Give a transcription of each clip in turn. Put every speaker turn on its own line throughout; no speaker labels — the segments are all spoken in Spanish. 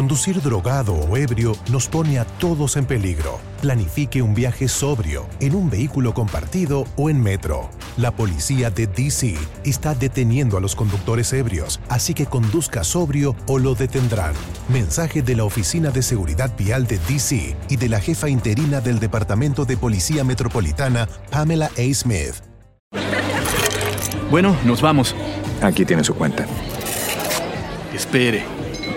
Conducir drogado o ebrio nos pone a todos en peligro. Planifique un viaje sobrio, en un vehículo compartido o en metro. La policía de DC está deteniendo a los conductores ebrios, así que conduzca sobrio o lo detendrán. Mensaje de la Oficina de Seguridad Vial de DC y de la jefa interina del Departamento de Policía Metropolitana, Pamela A. Smith.
Bueno, nos vamos.
Aquí tiene su cuenta.
Espere,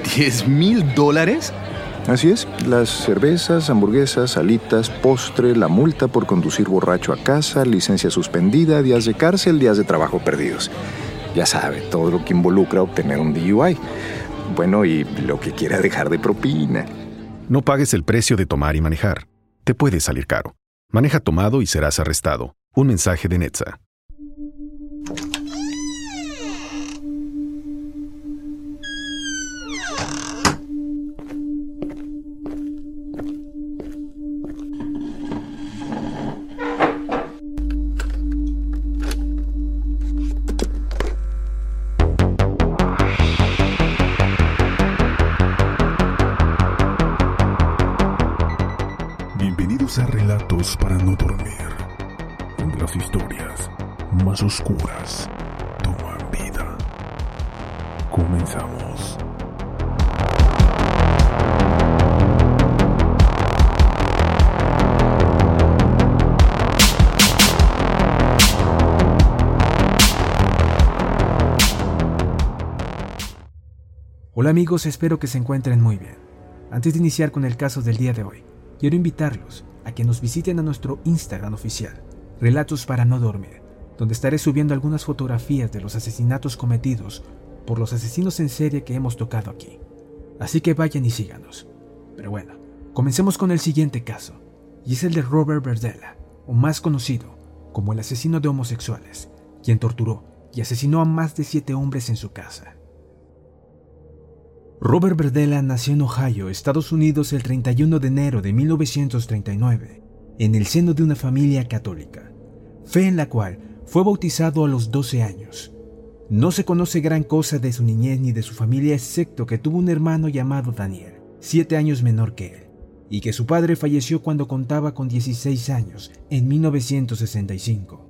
¿10 mil dólares?
Así es, las cervezas, hamburguesas, salitas, postre, la multa por conducir borracho a casa, licencia suspendida, días de cárcel, días de trabajo perdidos. Ya sabe, todo lo que involucra obtener un DUI. Bueno, y lo que quiera dejar de propina.
No pagues el precio de tomar y manejar. Te puede salir caro. Maneja tomado y serás arrestado. Un mensaje de Netza.
Hola amigos, espero que se encuentren muy bien. Antes de iniciar con el caso del día de hoy, quiero invitarlos a que nos visiten a nuestro Instagram oficial, Relatos para no dormir, donde estaré subiendo algunas fotografías de los asesinatos cometidos por los asesinos en serie que hemos tocado aquí. Así que vayan y síganos. Pero bueno, comencemos con el siguiente caso, y es el de Robert Verdella, o más conocido como el asesino de homosexuales, quien torturó y asesinó a más de siete hombres en su casa. Robert Verdella nació en Ohio, Estados Unidos, el 31 de enero de 1939, en el seno de una familia católica, fe en la cual fue bautizado a los 12 años. No se conoce gran cosa de su niñez ni de su familia, excepto que tuvo un hermano llamado Daniel, siete años menor que él, y que su padre falleció cuando contaba con 16 años, en 1965.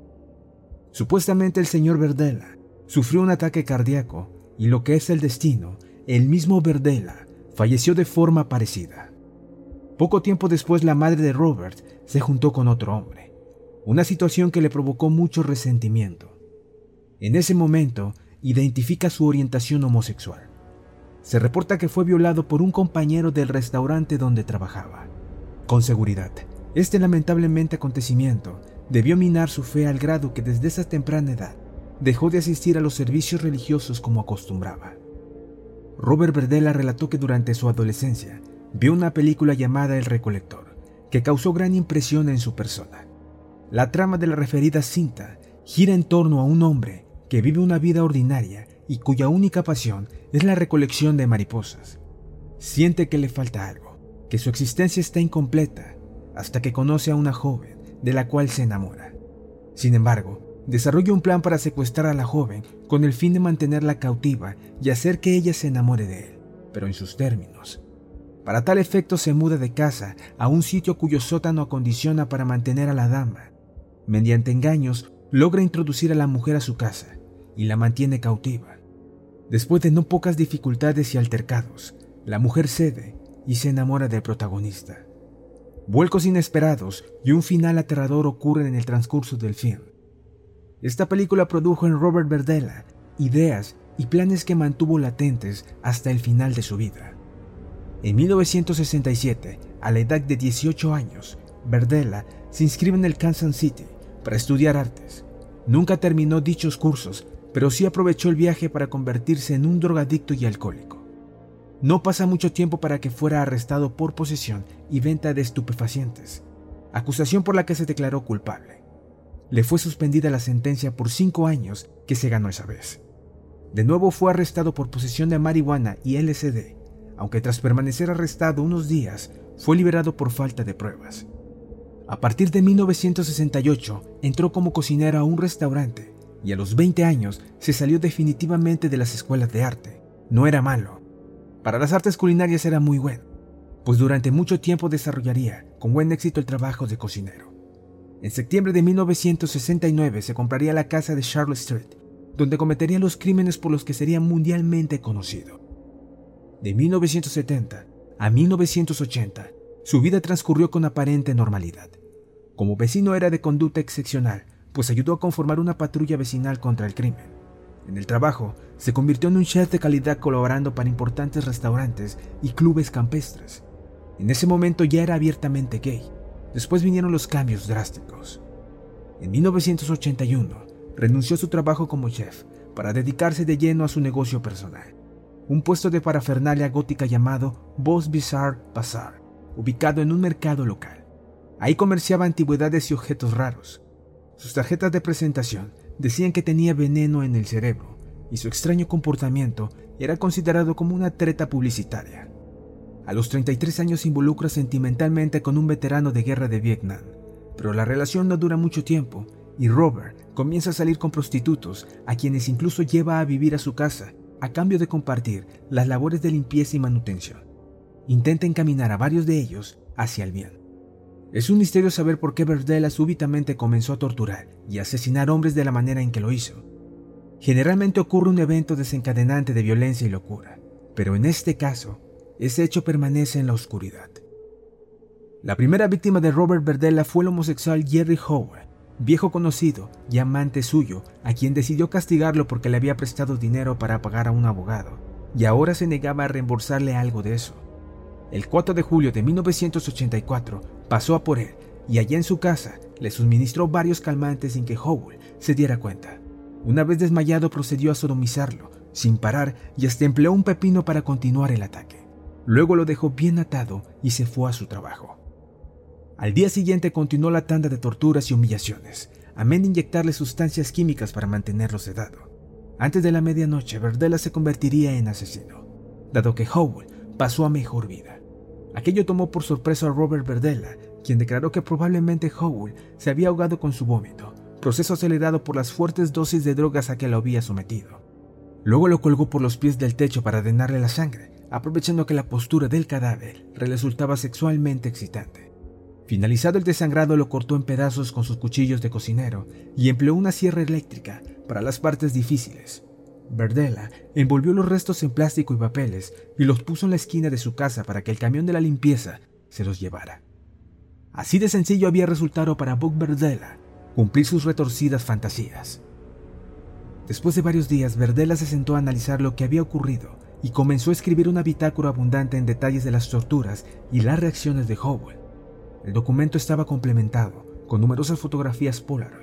Supuestamente el señor Verdella sufrió un ataque cardíaco y lo que es el destino el mismo Verdela falleció de forma parecida. Poco tiempo después la madre de Robert se juntó con otro hombre, una situación que le provocó mucho resentimiento. En ese momento identifica su orientación homosexual. Se reporta que fue violado por un compañero del restaurante donde trabajaba. Con seguridad, este lamentablemente acontecimiento debió minar su fe al grado que desde esa temprana edad dejó de asistir a los servicios religiosos como acostumbraba. Robert Verdella relató que durante su adolescencia vio una película llamada El Recolector, que causó gran impresión en su persona. La trama de la referida cinta gira en torno a un hombre que vive una vida ordinaria y cuya única pasión es la recolección de mariposas. Siente que le falta algo, que su existencia está incompleta, hasta que conoce a una joven de la cual se enamora. Sin embargo, desarrolla un plan para secuestrar a la joven con el fin de mantenerla cautiva y hacer que ella se enamore de él, pero en sus términos. Para tal efecto se muda de casa a un sitio cuyo sótano acondiciona para mantener a la dama. Mediante engaños logra introducir a la mujer a su casa y la mantiene cautiva. Después de no pocas dificultades y altercados, la mujer cede y se enamora del protagonista. Vuelcos inesperados y un final aterrador ocurren en el transcurso del film. Esta película produjo en Robert Verdella ideas y planes que mantuvo latentes hasta el final de su vida. En 1967, a la edad de 18 años, Verdella se inscribe en el Kansas City para estudiar artes. Nunca terminó dichos cursos, pero sí aprovechó el viaje para convertirse en un drogadicto y alcohólico. No pasa mucho tiempo para que fuera arrestado por posesión y venta de estupefacientes, acusación por la que se declaró culpable le fue suspendida la sentencia por cinco años que se ganó esa vez. De nuevo fue arrestado por posesión de marihuana y LSD, aunque tras permanecer arrestado unos días fue liberado por falta de pruebas. A partir de 1968 entró como cocinero a un restaurante y a los 20 años se salió definitivamente de las escuelas de arte. No era malo. Para las artes culinarias era muy bueno, pues durante mucho tiempo desarrollaría con buen éxito el trabajo de cocinero. En septiembre de 1969 se compraría la casa de Charlotte Street, donde cometería los crímenes por los que sería mundialmente conocido. De 1970 a 1980, su vida transcurrió con aparente normalidad. Como vecino era de conducta excepcional, pues ayudó a conformar una patrulla vecinal contra el crimen. En el trabajo, se convirtió en un chef de calidad colaborando para importantes restaurantes y clubes campestres. En ese momento ya era abiertamente gay. Después vinieron los cambios drásticos. En 1981, renunció a su trabajo como chef para dedicarse de lleno a su negocio personal, un puesto de parafernalia gótica llamado Boss Bizarre Bazaar, ubicado en un mercado local. Ahí comerciaba antigüedades y objetos raros. Sus tarjetas de presentación decían que tenía veneno en el cerebro y su extraño comportamiento era considerado como una treta publicitaria. A los 33 años se involucra sentimentalmente con un veterano de guerra de Vietnam, pero la relación no dura mucho tiempo y Robert comienza a salir con prostitutos a quienes incluso lleva a vivir a su casa a cambio de compartir las labores de limpieza y manutención. Intenta encaminar a varios de ellos hacia el bien. Es un misterio saber por qué Verdela súbitamente comenzó a torturar y asesinar hombres de la manera en que lo hizo. Generalmente ocurre un evento desencadenante de violencia y locura, pero en este caso, ese hecho permanece en la oscuridad. La primera víctima de Robert Verdela fue el homosexual Jerry Howard, viejo conocido y amante suyo, a quien decidió castigarlo porque le había prestado dinero para pagar a un abogado, y ahora se negaba a reembolsarle algo de eso. El 4 de julio de 1984 pasó a por él y allá en su casa le suministró varios calmantes sin que Howell se diera cuenta. Una vez desmayado procedió a sodomizarlo, sin parar, y hasta empleó un pepino para continuar el ataque. Luego lo dejó bien atado y se fue a su trabajo. Al día siguiente continuó la tanda de torturas y humillaciones, amén de inyectarle sustancias químicas para mantenerlo sedado. Antes de la medianoche, Verdela se convertiría en asesino, dado que Howell pasó a mejor vida. Aquello tomó por sorpresa a Robert Verdella, quien declaró que probablemente Howell se había ahogado con su vómito, proceso acelerado por las fuertes dosis de drogas a que lo había sometido. Luego lo colgó por los pies del techo para drenarle la sangre, aprovechando que la postura del cadáver resultaba sexualmente excitante. Finalizado el desangrado lo cortó en pedazos con sus cuchillos de cocinero y empleó una sierra eléctrica para las partes difíciles, Verdela envolvió los restos en plástico y papeles y los puso en la esquina de su casa para que el camión de la limpieza se los llevara. Así de sencillo había resultado para Buck Verdela cumplir sus retorcidas fantasías. Después de varios días, Verdela se sentó a analizar lo que había ocurrido y comenzó a escribir una bitácora abundante en detalles de las torturas y las reacciones de Howell. El documento estaba complementado con numerosas fotografías Polaroid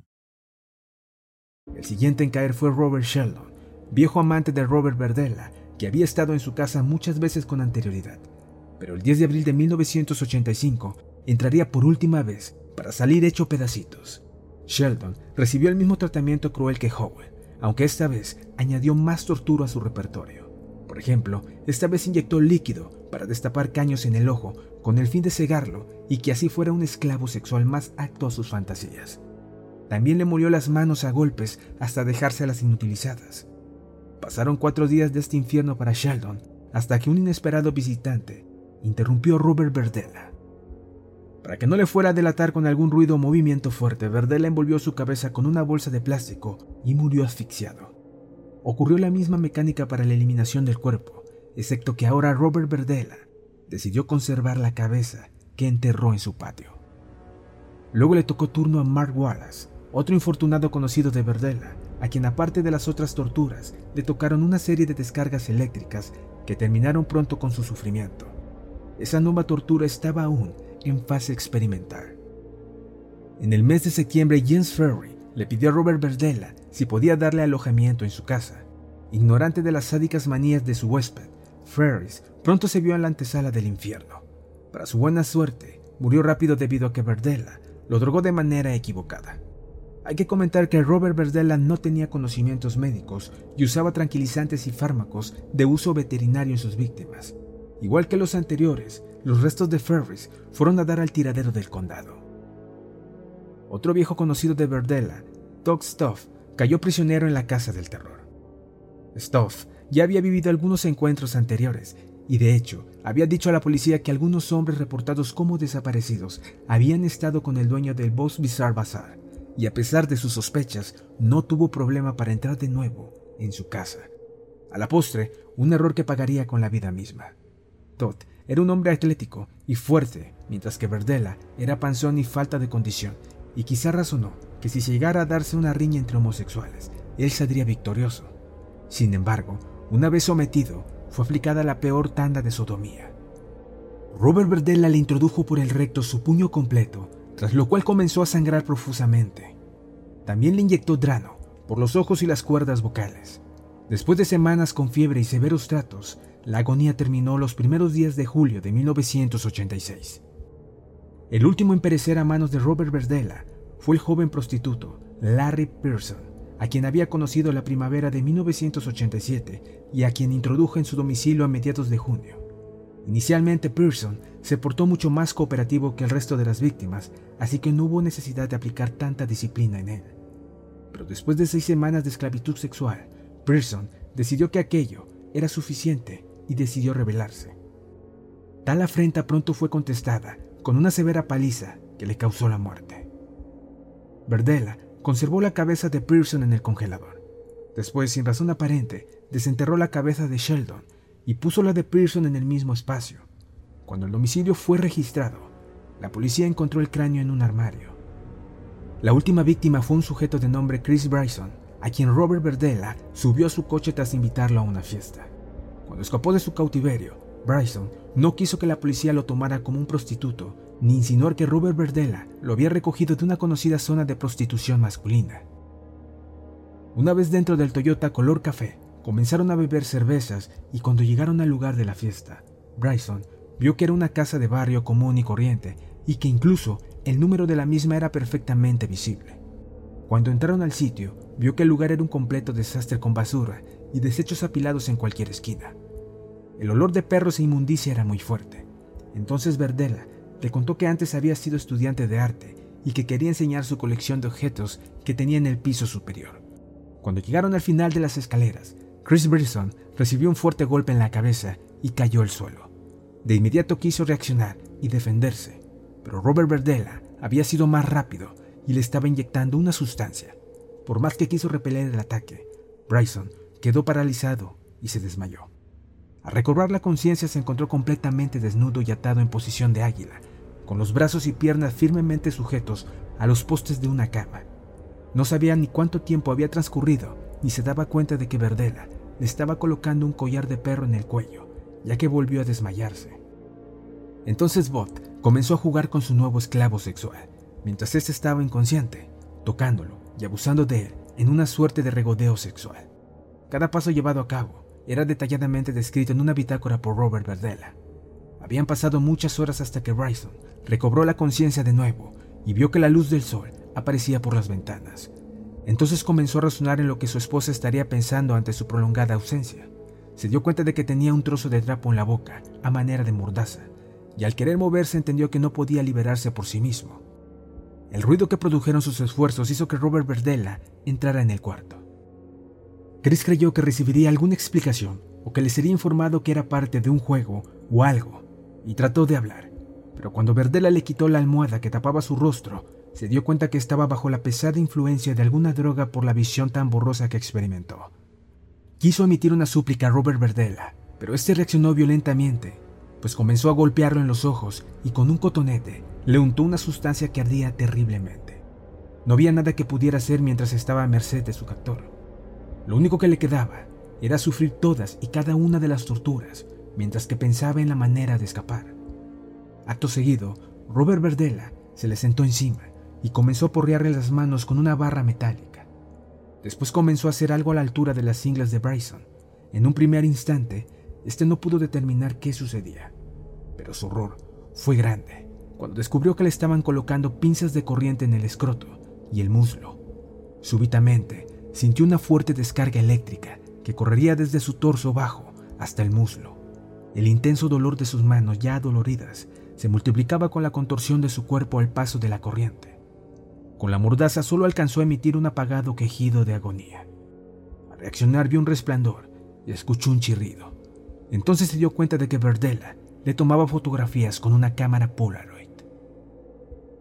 El siguiente en caer fue Robert Sheldon, viejo amante de Robert Verdella, que había estado en su casa muchas veces con anterioridad. Pero el 10 de abril de 1985 entraría por última vez para salir hecho pedacitos. Sheldon recibió el mismo tratamiento cruel que Howell, aunque esta vez añadió más tortura a su repertorio. Por ejemplo, esta vez inyectó líquido para destapar caños en el ojo con el fin de cegarlo y que así fuera un esclavo sexual más acto a sus fantasías. También le murió las manos a golpes hasta dejárselas inutilizadas. Pasaron cuatro días de este infierno para Sheldon hasta que un inesperado visitante interrumpió a Robert Verdella. Para que no le fuera a delatar con algún ruido o movimiento fuerte, Verdella envolvió su cabeza con una bolsa de plástico y murió asfixiado. Ocurrió la misma mecánica para la eliminación del cuerpo, excepto que ahora Robert Verdela decidió conservar la cabeza que enterró en su patio. Luego le tocó turno a Mark Wallace, otro infortunado conocido de Verdela, a quien aparte de las otras torturas, le tocaron una serie de descargas eléctricas que terminaron pronto con su sufrimiento. Esa nueva tortura estaba aún en fase experimental. En el mes de septiembre, James Ferry le pidió a Robert Verdela si podía darle alojamiento en su casa. Ignorante de las sádicas manías de su huésped, Ferris pronto se vio en la antesala del infierno. Para su buena suerte, murió rápido debido a que Verdela lo drogó de manera equivocada. Hay que comentar que Robert Verdela no tenía conocimientos médicos y usaba tranquilizantes y fármacos de uso veterinario en sus víctimas. Igual que los anteriores, los restos de Ferris fueron a dar al tiradero del condado. Otro viejo conocido de Verdela, Doug Stoff, cayó prisionero en la casa del terror. Stoff ya había vivido algunos encuentros anteriores y de hecho había dicho a la policía que algunos hombres reportados como desaparecidos habían estado con el dueño del Boss Bizarre Bazaar y a pesar de sus sospechas no tuvo problema para entrar de nuevo en su casa. A la postre, un error que pagaría con la vida misma. Todd era un hombre atlético y fuerte, mientras que Verdela era panzón y falta de condición, y quizá razonó que si llegara a darse una riña entre homosexuales, él saldría victorioso. Sin embargo, una vez sometido, fue aplicada la peor tanda de sodomía. Robert Verdela le introdujo por el recto su puño completo, tras lo cual comenzó a sangrar profusamente. También le inyectó drano por los ojos y las cuerdas vocales. Después de semanas con fiebre y severos tratos, la agonía terminó los primeros días de julio de 1986. El último en perecer a manos de Robert Verdela fue el joven prostituto Larry Pearson, a quien había conocido la primavera de 1987 y a quien introdujo en su domicilio a mediados de junio. Inicialmente Pearson se portó mucho más cooperativo que el resto de las víctimas, así que no hubo necesidad de aplicar tanta disciplina en él. Pero después de seis semanas de esclavitud sexual, Pearson decidió que aquello era suficiente y decidió rebelarse. Tal afrenta pronto fue contestada con una severa paliza que le causó la muerte. Verdela conservó la cabeza de Pearson en el congelador. Después, sin razón aparente, desenterró la cabeza de Sheldon y puso la de Pearson en el mismo espacio. Cuando el domicilio fue registrado, la policía encontró el cráneo en un armario. La última víctima fue un sujeto de nombre Chris Bryson, a quien Robert Verdela subió a su coche tras invitarlo a una fiesta. Cuando escapó de su cautiverio, Bryson no quiso que la policía lo tomara como un prostituto ni insinuar que Robert Verdela lo había recogido de una conocida zona de prostitución masculina. Una vez dentro del Toyota color café, comenzaron a beber cervezas y cuando llegaron al lugar de la fiesta, Bryson vio que era una casa de barrio común y corriente y que incluso el número de la misma era perfectamente visible. Cuando entraron al sitio, vio que el lugar era un completo desastre con basura y desechos apilados en cualquier esquina. El olor de perros e inmundicia era muy fuerte. Entonces Verdela le contó que antes había sido estudiante de arte y que quería enseñar su colección de objetos que tenía en el piso superior. Cuando llegaron al final de las escaleras, Chris Brisson recibió un fuerte golpe en la cabeza y cayó al suelo. De inmediato quiso reaccionar y defenderse, pero Robert Verdela había sido más rápido y le estaba inyectando una sustancia. Por más que quiso repeler el ataque, Bryson quedó paralizado y se desmayó. Al recobrar la conciencia se encontró completamente desnudo y atado en posición de águila, con los brazos y piernas firmemente sujetos a los postes de una cama. No sabía ni cuánto tiempo había transcurrido, ni se daba cuenta de que Verdela le estaba colocando un collar de perro en el cuello, ya que volvió a desmayarse. Entonces Bot comenzó a jugar con su nuevo esclavo sexual, mientras éste estaba inconsciente, tocándolo y abusando de él en una suerte de regodeo sexual. Cada paso llevado a cabo era detalladamente descrito en una bitácora por Robert Verdela. Habían pasado muchas horas hasta que Bryson recobró la conciencia de nuevo y vio que la luz del sol aparecía por las ventanas. Entonces comenzó a razonar en lo que su esposa estaría pensando ante su prolongada ausencia. Se dio cuenta de que tenía un trozo de trapo en la boca, a manera de mordaza, y al querer moverse entendió que no podía liberarse por sí mismo. El ruido que produjeron sus esfuerzos hizo que Robert Verdela entrara en el cuarto. Chris creyó que recibiría alguna explicación o que le sería informado que era parte de un juego o algo, y trató de hablar pero cuando Verdela le quitó la almohada que tapaba su rostro, se dio cuenta que estaba bajo la pesada influencia de alguna droga por la visión tan borrosa que experimentó. Quiso emitir una súplica a Robert Verdela, pero este reaccionó violentamente, pues comenzó a golpearlo en los ojos y con un cotonete le untó una sustancia que ardía terriblemente. No había nada que pudiera hacer mientras estaba a merced de su captor. Lo único que le quedaba era sufrir todas y cada una de las torturas mientras que pensaba en la manera de escapar. Acto seguido, Robert Verdela se le sentó encima y comenzó a porrearle las manos con una barra metálica. Después comenzó a hacer algo a la altura de las inglas de Bryson. En un primer instante, este no pudo determinar qué sucedía, pero su horror fue grande cuando descubrió que le estaban colocando pinzas de corriente en el escroto y el muslo. Súbitamente, sintió una fuerte descarga eléctrica que correría desde su torso bajo hasta el muslo. El intenso dolor de sus manos ya adoloridas se multiplicaba con la contorsión de su cuerpo al paso de la corriente. Con la mordaza solo alcanzó a emitir un apagado quejido de agonía. Al reaccionar vio un resplandor y escuchó un chirrido. Entonces se dio cuenta de que Verdela le tomaba fotografías con una cámara Polaroid.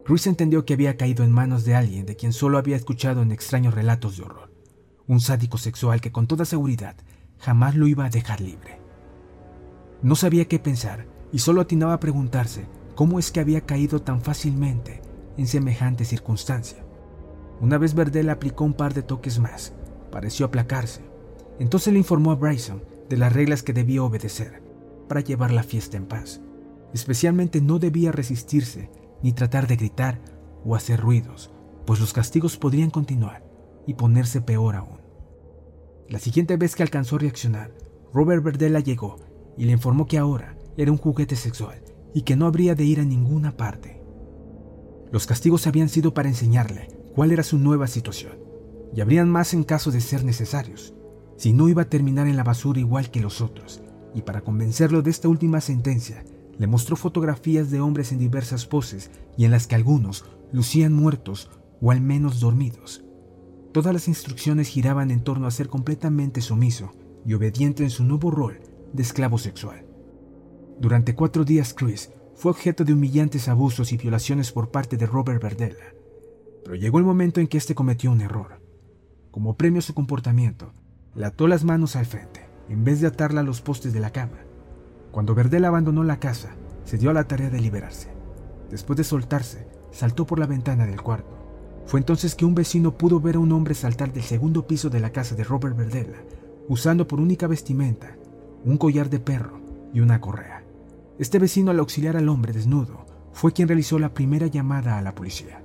Ruiz entendió que había caído en manos de alguien de quien solo había escuchado en extraños relatos de horror, un sádico sexual que con toda seguridad jamás lo iba a dejar libre. No sabía qué pensar y solo atinaba a preguntarse cómo es que había caído tan fácilmente en semejante circunstancia. Una vez Verdel aplicó un par de toques más, pareció aplacarse. Entonces le informó a Bryson de las reglas que debía obedecer para llevar la fiesta en paz. Especialmente no debía resistirse ni tratar de gritar o hacer ruidos, pues los castigos podrían continuar y ponerse peor aún. La siguiente vez que alcanzó a reaccionar, Robert Verdela llegó y le informó que ahora era un juguete sexual y que no habría de ir a ninguna parte. Los castigos habían sido para enseñarle cuál era su nueva situación, y habrían más en caso de ser necesarios, si no iba a terminar en la basura igual que los otros, y para convencerlo de esta última sentencia, le mostró fotografías de hombres en diversas poses y en las que algunos lucían muertos o al menos dormidos. Todas las instrucciones giraban en torno a ser completamente sumiso y obediente en su nuevo rol de esclavo sexual. Durante cuatro días Chris fue objeto de humillantes abusos y violaciones por parte de Robert Verdella, pero llegó el momento en que éste cometió un error. Como premio a su comportamiento, le ató las manos al frente, en vez de atarla a los postes de la cama, cuando Verdel abandonó la casa, se dio a la tarea de liberarse. Después de soltarse, saltó por la ventana del cuarto. Fue entonces que un vecino pudo ver a un hombre saltar del segundo piso de la casa de Robert Verdela, usando por única vestimenta un collar de perro y una correa. Este vecino, al auxiliar al hombre desnudo, fue quien realizó la primera llamada a la policía.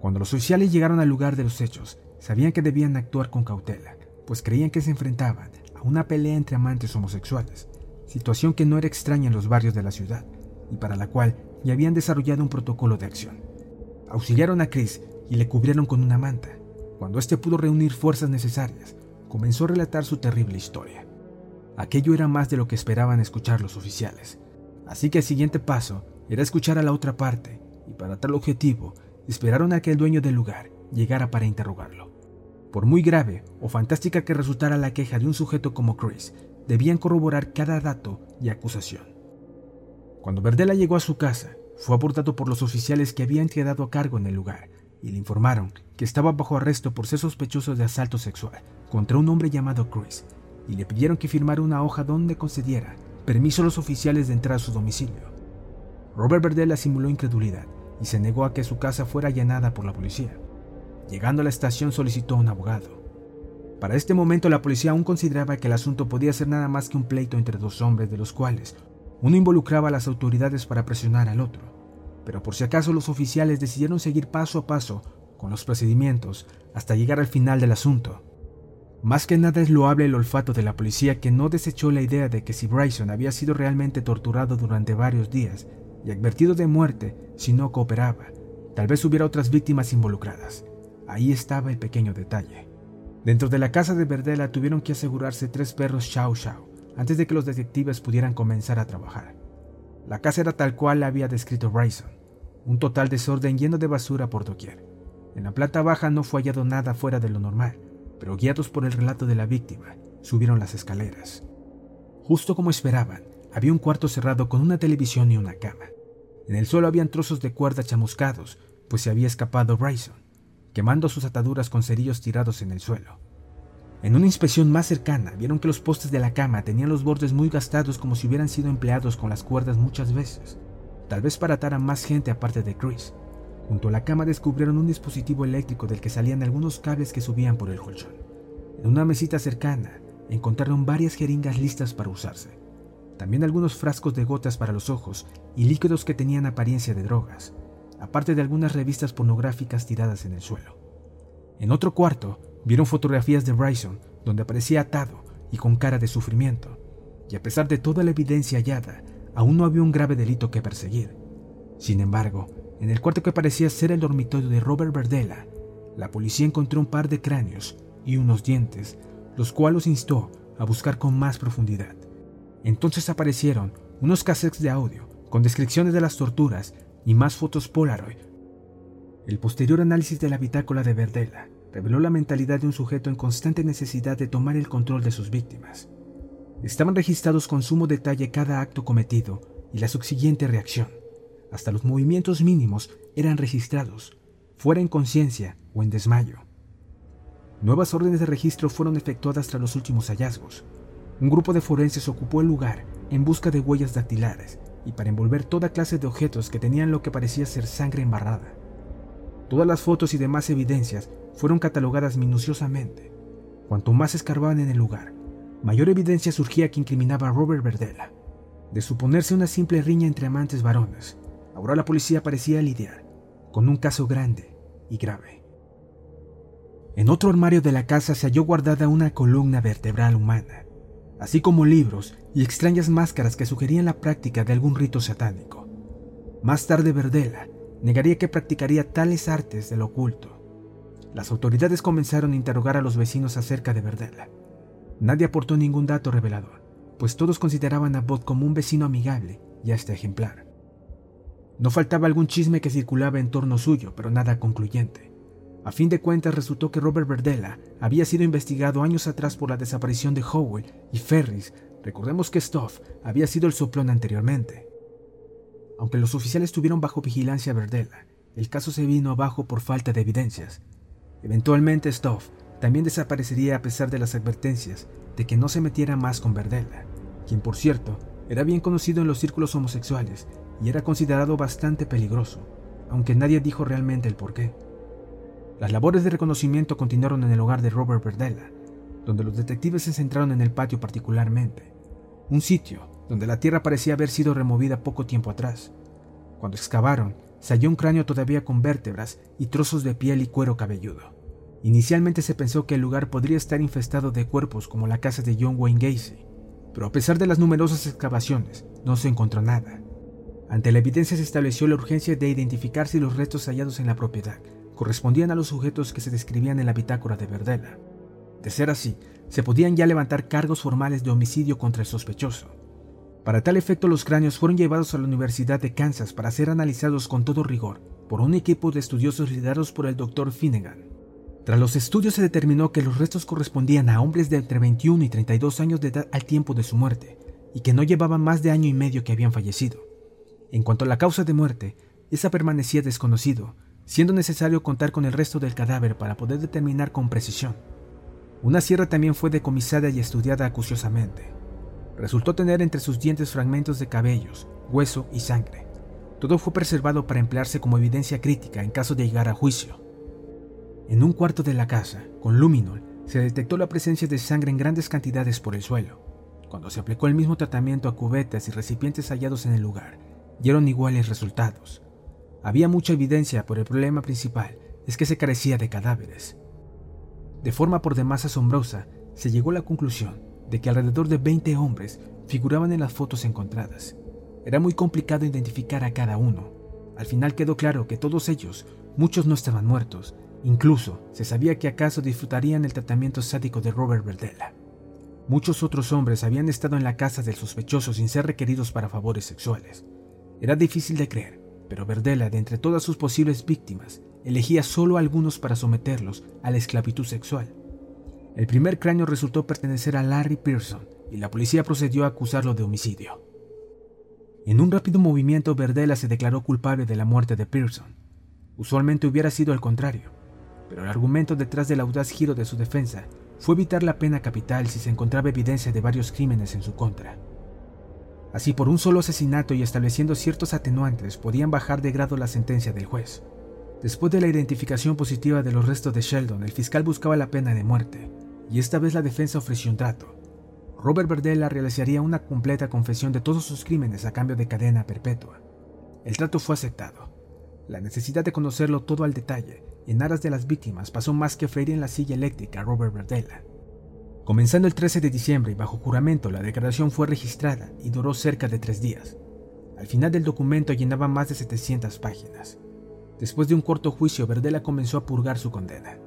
Cuando los oficiales llegaron al lugar de los hechos, sabían que debían actuar con cautela, pues creían que se enfrentaban a una pelea entre amantes homosexuales situación que no era extraña en los barrios de la ciudad y para la cual ya habían desarrollado un protocolo de acción. Auxiliaron a Chris y le cubrieron con una manta. Cuando éste pudo reunir fuerzas necesarias, comenzó a relatar su terrible historia. Aquello era más de lo que esperaban escuchar los oficiales, así que el siguiente paso era escuchar a la otra parte y para tal objetivo esperaron a que el dueño del lugar llegara para interrogarlo. Por muy grave o fantástica que resultara la queja de un sujeto como Chris, debían corroborar cada dato y acusación. Cuando Verdela llegó a su casa, fue abordado por los oficiales que habían quedado a cargo en el lugar y le informaron que estaba bajo arresto por ser sospechoso de asalto sexual contra un hombre llamado Chris y le pidieron que firmara una hoja donde concediera permiso a los oficiales de entrar a su domicilio. Robert Verdela simuló incredulidad y se negó a que su casa fuera allanada por la policía. Llegando a la estación solicitó un abogado. Para este momento la policía aún consideraba que el asunto podía ser nada más que un pleito entre dos hombres de los cuales uno involucraba a las autoridades para presionar al otro. Pero por si acaso los oficiales decidieron seguir paso a paso con los procedimientos hasta llegar al final del asunto. Más que nada es loable el olfato de la policía que no desechó la idea de que si Bryson había sido realmente torturado durante varios días y advertido de muerte si no cooperaba, tal vez hubiera otras víctimas involucradas. Ahí estaba el pequeño detalle. Dentro de la casa de Verdela tuvieron que asegurarse tres perros Chow Chow antes de que los detectives pudieran comenzar a trabajar. La casa era tal cual la había descrito Bryson, un total desorden lleno de basura por doquier. En la planta baja no fue hallado nada fuera de lo normal, pero guiados por el relato de la víctima, subieron las escaleras. Justo como esperaban, había un cuarto cerrado con una televisión y una cama. En el suelo habían trozos de cuerda chamuscados, pues se había escapado Bryson quemando sus ataduras con cerillos tirados en el suelo. En una inspección más cercana, vieron que los postes de la cama tenían los bordes muy gastados como si hubieran sido empleados con las cuerdas muchas veces, tal vez para atar a más gente aparte de Chris. Junto a la cama descubrieron un dispositivo eléctrico del que salían algunos cables que subían por el colchón. En una mesita cercana, encontraron varias jeringas listas para usarse. También algunos frascos de gotas para los ojos y líquidos que tenían apariencia de drogas, aparte de algunas revistas pornográficas tiradas en el suelo. En otro cuarto, vieron fotografías de Bryson, donde aparecía atado y con cara de sufrimiento, y a pesar de toda la evidencia hallada, aún no había un grave delito que perseguir. Sin embargo, en el cuarto que parecía ser el dormitorio de Robert Verdela, la policía encontró un par de cráneos y unos dientes, los cuales los instó a buscar con más profundidad. Entonces aparecieron unos cassettes de audio con descripciones de las torturas y más fotos Polaroid. El posterior análisis de la bitácora de Verdela reveló la mentalidad de un sujeto en constante necesidad de tomar el control de sus víctimas. Estaban registrados con sumo detalle cada acto cometido y la subsiguiente reacción. Hasta los movimientos mínimos eran registrados, fuera en conciencia o en desmayo. Nuevas órdenes de registro fueron efectuadas tras los últimos hallazgos. Un grupo de forenses ocupó el lugar en busca de huellas dactilares y para envolver toda clase de objetos que tenían lo que parecía ser sangre embarrada. Todas las fotos y demás evidencias fueron catalogadas minuciosamente. Cuanto más escarbaban en el lugar, mayor evidencia surgía que incriminaba a Robert Verdela. De suponerse una simple riña entre amantes varones, ahora la policía parecía lidiar con un caso grande y grave. En otro armario de la casa se halló guardada una columna vertebral humana, así como libros y extrañas máscaras que sugerían la práctica de algún rito satánico. Más tarde Verdela negaría que practicaría tales artes del oculto. Las autoridades comenzaron a interrogar a los vecinos acerca de Verdela. Nadie aportó ningún dato revelador, pues todos consideraban a Bot como un vecino amigable y hasta ejemplar. No faltaba algún chisme que circulaba en torno suyo, pero nada concluyente. A fin de cuentas resultó que Robert Verdela había sido investigado años atrás por la desaparición de Howell y Ferris. Recordemos que Stoff había sido el soplón anteriormente. Aunque los oficiales tuvieron bajo vigilancia a Verdela, el caso se vino abajo por falta de evidencias. Eventualmente Stoff también desaparecería a pesar de las advertencias de que no se metiera más con Verdela, quien por cierto era bien conocido en los círculos homosexuales y era considerado bastante peligroso, aunque nadie dijo realmente el porqué. Las labores de reconocimiento continuaron en el hogar de Robert Verdela, donde los detectives se centraron en el patio particularmente, un sitio donde la tierra parecía haber sido removida poco tiempo atrás. Cuando excavaron, se halló un cráneo todavía con vértebras y trozos de piel y cuero cabelludo. Inicialmente se pensó que el lugar podría estar infestado de cuerpos como la casa de John Wayne Gacy, pero a pesar de las numerosas excavaciones, no se encontró nada. Ante la evidencia se estableció la urgencia de identificar si los restos hallados en la propiedad correspondían a los sujetos que se describían en la bitácora de Verdela. De ser así, se podían ya levantar cargos formales de homicidio contra el sospechoso. Para tal efecto, los cráneos fueron llevados a la Universidad de Kansas para ser analizados con todo rigor por un equipo de estudiosos liderados por el Dr. Finnegan. Tras los estudios se determinó que los restos correspondían a hombres de entre 21 y 32 años de edad al tiempo de su muerte, y que no llevaban más de año y medio que habían fallecido. En cuanto a la causa de muerte, esa permanecía desconocido, siendo necesario contar con el resto del cadáver para poder determinar con precisión. Una sierra también fue decomisada y estudiada acuciosamente. Resultó tener entre sus dientes fragmentos de cabellos, hueso y sangre. Todo fue preservado para emplearse como evidencia crítica en caso de llegar a juicio. En un cuarto de la casa, con luminol, se detectó la presencia de sangre en grandes cantidades por el suelo. Cuando se aplicó el mismo tratamiento a cubetas y recipientes hallados en el lugar, dieron iguales resultados. Había mucha evidencia, pero el problema principal es que se carecía de cadáveres. De forma por demás asombrosa, se llegó a la conclusión de que alrededor de 20 hombres figuraban en las fotos encontradas. Era muy complicado identificar a cada uno. Al final quedó claro que todos ellos, muchos no estaban muertos, incluso se sabía que acaso disfrutarían el tratamiento sádico de Robert Verdela. Muchos otros hombres habían estado en la casa del sospechoso sin ser requeridos para favores sexuales. Era difícil de creer, pero Verdela, de entre todas sus posibles víctimas, elegía solo a algunos para someterlos a la esclavitud sexual. El primer cráneo resultó pertenecer a Larry Pearson y la policía procedió a acusarlo de homicidio. En un rápido movimiento, Verdela se declaró culpable de la muerte de Pearson. Usualmente hubiera sido al contrario, pero el argumento detrás del audaz giro de su defensa fue evitar la pena capital si se encontraba evidencia de varios crímenes en su contra. Así, por un solo asesinato y estableciendo ciertos atenuantes, podían bajar de grado la sentencia del juez. Después de la identificación positiva de los restos de Sheldon, el fiscal buscaba la pena de muerte, y esta vez la defensa ofreció un trato. Robert Verdella realizaría una completa confesión de todos sus crímenes a cambio de cadena perpetua. El trato fue aceptado. La necesidad de conocerlo todo al detalle, en aras de las víctimas, pasó más que freír en la silla eléctrica a Robert Verdella. Comenzando el 13 de diciembre y bajo juramento, la declaración fue registrada y duró cerca de tres días. Al final del documento llenaba más de 700 páginas. Después de un corto juicio, Verdela comenzó a purgar su condena.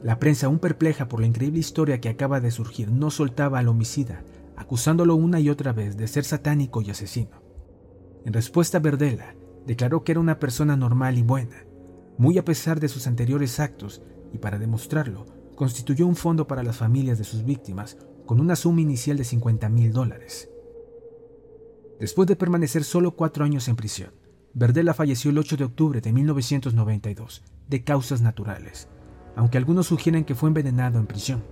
La prensa, aún perpleja por la increíble historia que acaba de surgir, no soltaba al homicida, acusándolo una y otra vez de ser satánico y asesino. En respuesta, Verdela declaró que era una persona normal y buena, muy a pesar de sus anteriores actos, y para demostrarlo, constituyó un fondo para las familias de sus víctimas con una suma inicial de 50 mil dólares. Después de permanecer solo cuatro años en prisión, Verdela falleció el 8 de octubre de 1992 de causas naturales, aunque algunos sugieren que fue envenenado en prisión.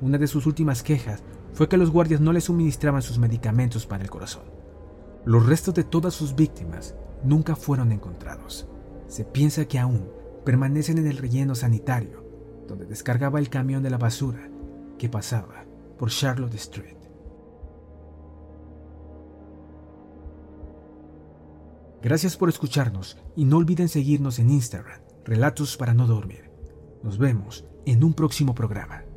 Una de sus últimas quejas fue que los guardias no le suministraban sus medicamentos para el corazón. Los restos de todas sus víctimas nunca fueron encontrados. Se piensa que aún permanecen en el relleno sanitario, donde descargaba el camión de la basura que pasaba por Charlotte Street. Gracias por escucharnos y no olviden seguirnos en Instagram, Relatos para no dormir. Nos vemos en un próximo programa.